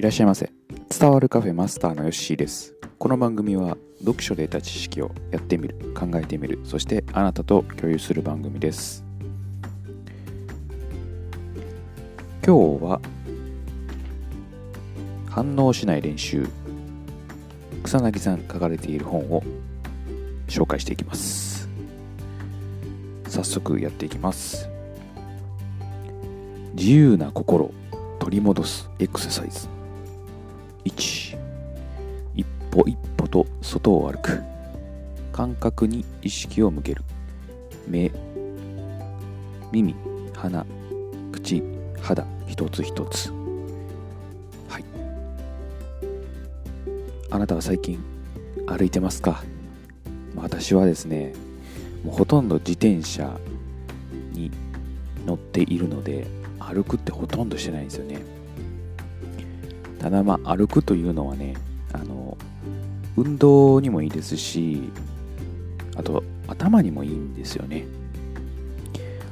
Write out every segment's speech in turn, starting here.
いらっしゃいませ。伝わるカフェマスターのヨッシーです。この番組は読書で得た知識をやってみる考えてみるそしてあなたと共有する番組です。今日は反応しない練習草薙さん書かれている本を紹介していきます。早速やっていきます。自由な心取り戻すエクササイズ。1一歩一歩と外を歩く。感覚に意識を向ける。目耳鼻口肌一つ一つ。はい。あなたは最近歩いてますか？私はですねもうほとんど自転車に乗っているので歩くってほとんどしてないんですよね。ただまあ歩くというのはねあの運動にもいいですしあと頭にもいいんですよね。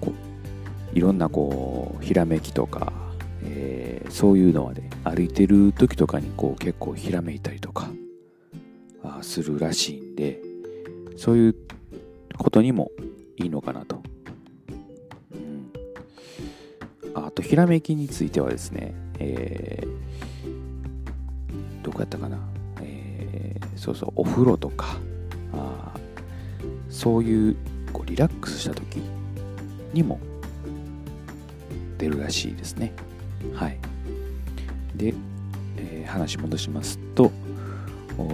こういろんなこうひらめきとか、えー、そういうのはね歩いてる時とかにこう結構ひらめいたりとかするらしいんでそういうことにもいいのかなと、うん、あとひらめきについてはですね、えーどこやったかな、えー、そうそうお風呂とか。あそういうこうリラックスした時にも出るらしいですね。はい。で、えー、話戻しますと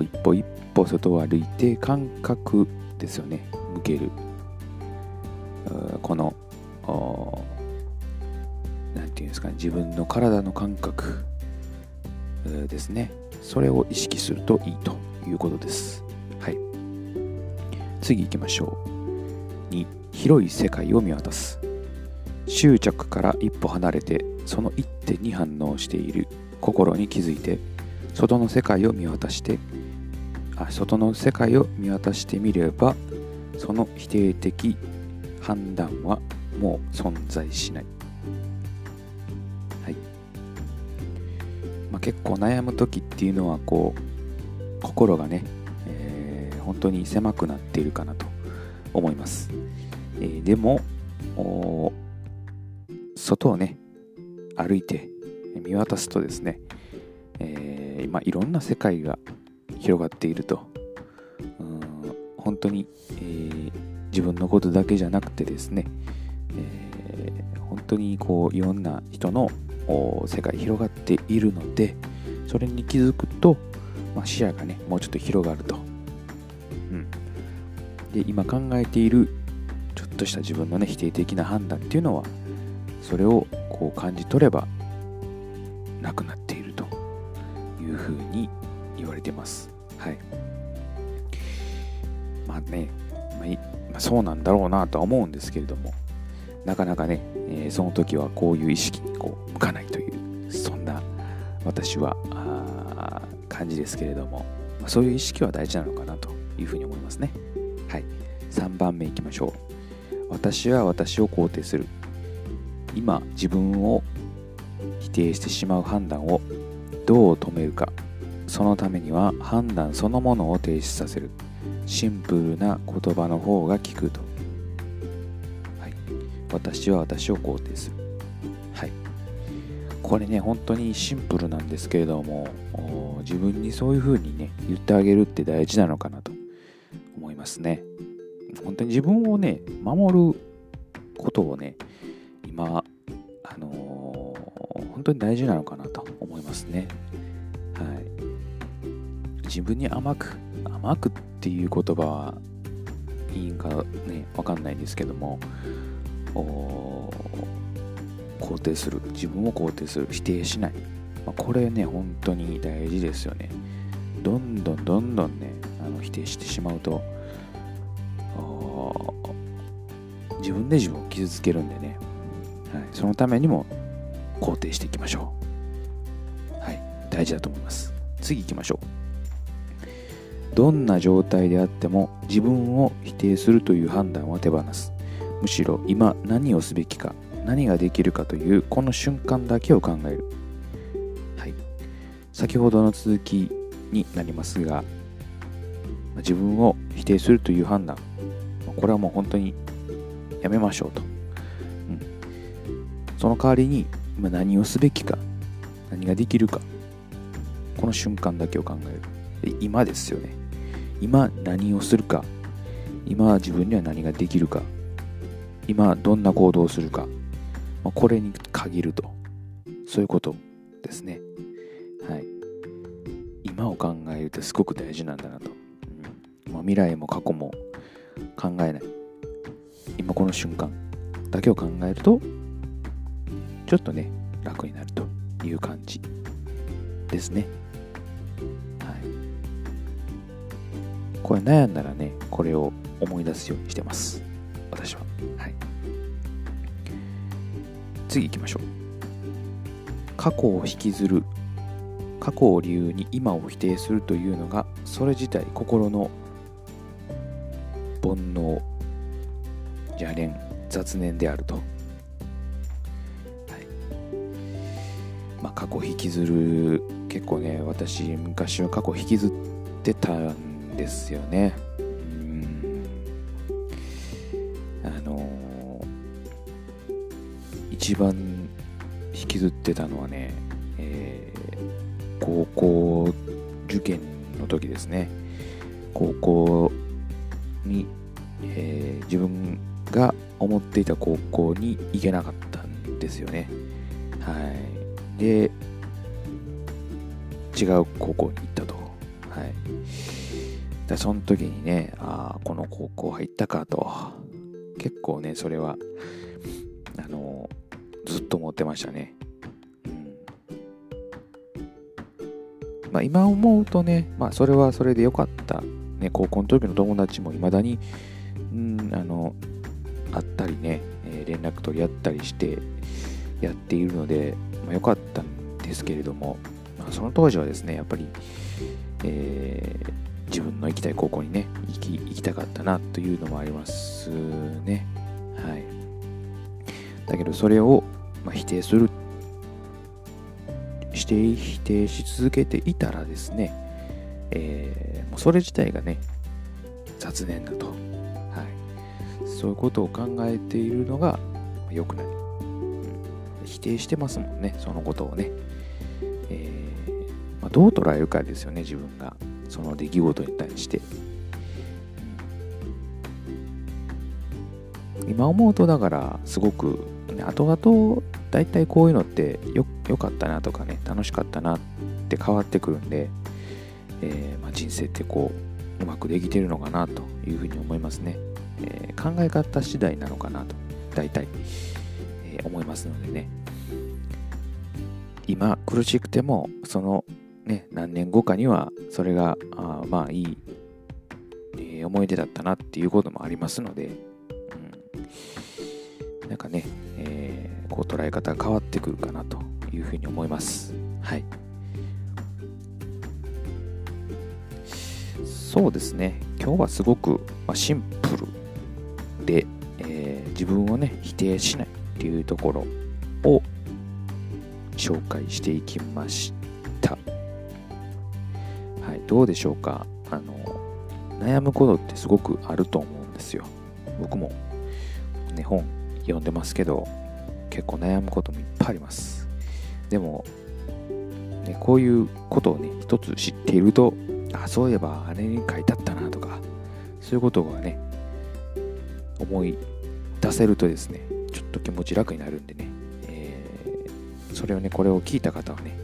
一歩一歩外を歩いて感覚ですよね。向ける。この何て言うんですかね。自分の体の感覚ですね。それを意識するといいということです。はい。次行きましょう。2、広い世界を見渡す。執着から一歩離れて、その一手に反応している心に気づいて、外の世界を見渡して、あ外の世界を見渡してみれば、その否定的判断はもう存在しない。結構悩む時っていうのはこう心がね、えー、本当に狭くなっているかなと思います、えー、でも外をね歩いて見渡すとですね、えー、今いろんな世界が広がっているとうん本当に、えー、自分のことだけじゃなくてですね、えー、本当にこういろんな人の世界広がっているのでそれに気づくと、まあ、視野がねもうちょっと広がると、うん、で今考えているちょっとした自分のね否定的な判断っていうのはそれをこう感じ取ればなくなっているというふうに言われてます。はい。まあね、まあ、そうなんだろうなとは思うんですけれどもなかなかね、えー、その時はこういう意識にこう向かないというそんな私は感じですけれども、ま、そういう意識は大事なのかなというふうに思いますね。はい。3番目いきましょう。私は私を肯定する。今自分を否定してしまう判断をどう止めるか。そのためには判断そのものを停止させる。シンプルな言葉の方が効くと。私は私を肯定する。はい。これね、本当にシンプルなんですけれども、自分にそういう風にね、言ってあげるって大事なのかなと思いますね。本当に自分をね、守ることをね、今、あのー、本当に大事なのかなと思いますね。はい。自分に甘く、甘くっていう言葉はいいんかね、わかんないんですけども、肯定する。自分を肯定する。否定しない、まあ、これね本当に大事ですよね。どんどんどんどんねあの否定してしまうと自分で自分を傷つけるんでね、はい、そのためにも肯定していきましょう。はい。大事だと思います。次行きましょう。どんな状態であっても自分を否定するという判断は手放す。むしろ今何をすべきか何ができるかというこの瞬間だけを考える、はい、先ほどの続きになりますが自分を否定するという判断。これはもう本当にやめましょうと、うん、その代わりに今何をすべきか何ができるかこの瞬間だけを考える。今ですよね。今何をするか今自分には何ができるか今どんな行動をするか、まあ、これに限ると。そういうことですね。はい。今を考えるってすごく大事なんだなと、うん。まあ、未来も過去も考えない。今この瞬間だけを考えるとちょっとね楽になるという感じですね。はい。これ悩んだらねこれを思い出すようにしてます。私は。次行きましょう。過去を引きずる過去を理由に今を否定するというのがそれ自体心の煩悩邪念雑念であると、はい。まあ、過去引きずる結構ね私昔は過去引きずってたんですよね。一番引きずってたのはね、えー、高校受験の時ですね高校に、えー、自分が思っていた高校に行けなかったんですよね。はい。で、違う高校に行ったと。はい。でその時にね、ああ、この高校入ったかと。結構ね、それは、あの、ずっと思ってましたね。うん。まあ今思うとね、まあそれはそれで良かった。ね、高校の時の友達も未だに、うん、あの、会ったりね、え連絡取り合ったりしてやっているので、まあ、よかったんですけれども、まあ、その当時はですね、やっぱり、えー、自分の行きたい高校にね行き、行きたかったなというのもありますね。だけど、それを、ま、否定する、して否定し続けていたらですね、えー、もうそれ自体がね、雑念だと。はい。そういうことを考えているのが良くない、うん、否定してますもんねそのことをね、えー、まあ、どう捉えるかですよね自分が。その出来事に対して、今思うとだからすごく、ね、後々大体こういうのってよかったなとかね楽しかったなって変わってくるんで、えー、まあ、人生ってこううまくできてるのかなというふうに思いますね。えー、考え方次第なのかなと大体、えー、思いますのでね今苦しくてもそのね何年後かにはそれがあまあいい、え、思い出だったなっていうこともありますので、なんかね、えー、こう捉え方が変わってくるかなというふうに思います。はい。そうですね。今日はすごく、まあ、シンプルで、えー、自分をね否定しないっていうところを紹介していきました。はい。どうでしょうか？あの悩むことってすごくあると思うんですよ。僕も、ね、本読んでますけど結構悩むこともいっぱいありますでも、ね、こういうことをね一つ知っているとあそういえばあれに書いてあったなとかそういうことがね思い出せるとですね、ちょっと気持ち楽になるんでね、えー、それをね、これを聞いた方はね、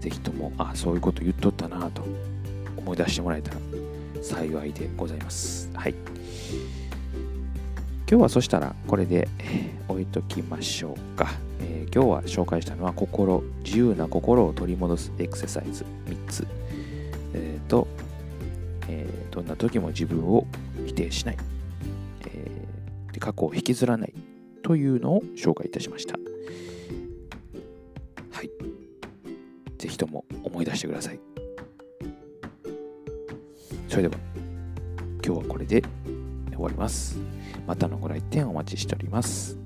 ぜひとも、あ、そういうこと言っとったなと思い出してもらえたら幸いでございます。はい。今日はそしたらこれで置いときましょうか。えー、今日は紹介したのは心、自由な心を取り戻すエクササイズ3つ。えー、と、えー、どんな時も自分を否定しない。えー、で過去を引きずらないというのを紹介いたしました。はい。ぜひとも思い出してください。それでは、今日はこれで終わります。またのご来店お待ちしております。